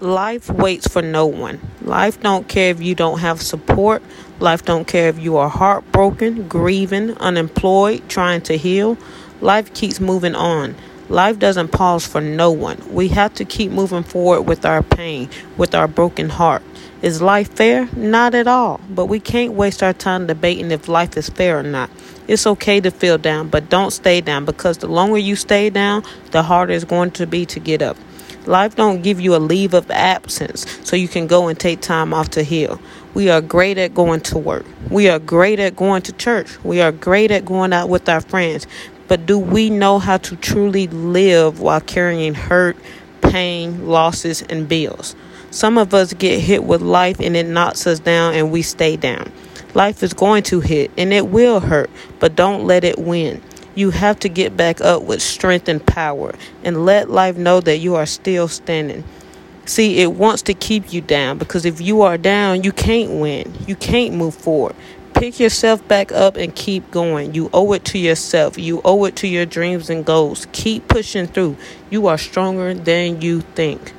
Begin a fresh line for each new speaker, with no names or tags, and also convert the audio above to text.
Life waits for no one. Life don't care if you don't have support. Life don't care if you are heartbroken, grieving, unemployed, trying to heal. Life keeps moving on. Life doesn't pause for no one. We have to keep moving forward with our pain, with our broken heart. Is life fair? Not at all. But we can't waste our time debating if life is fair or not. It's okay to feel down, but don't stay down because the longer you stay down, the harder it's going to be to get up. Life don't give you a leave of absence so you can go and take time off to heal. We are great at going to work. We are great at going to church. We are great at going out with our friends. But do we know how to truly live while carrying hurt, pain, losses, and bills? Some of us get hit with life and it knocks us down and we stay down. Life is going to hit and it will hurt, but don't let it win. You have to get back up with strength and power and let life know that you are still standing. See, it wants to keep you down because if you are down, you can't win. You can't move forward. Pick yourself back up and keep going. You owe it to yourself. You owe it to your dreams and goals. Keep pushing through. You are stronger than you think.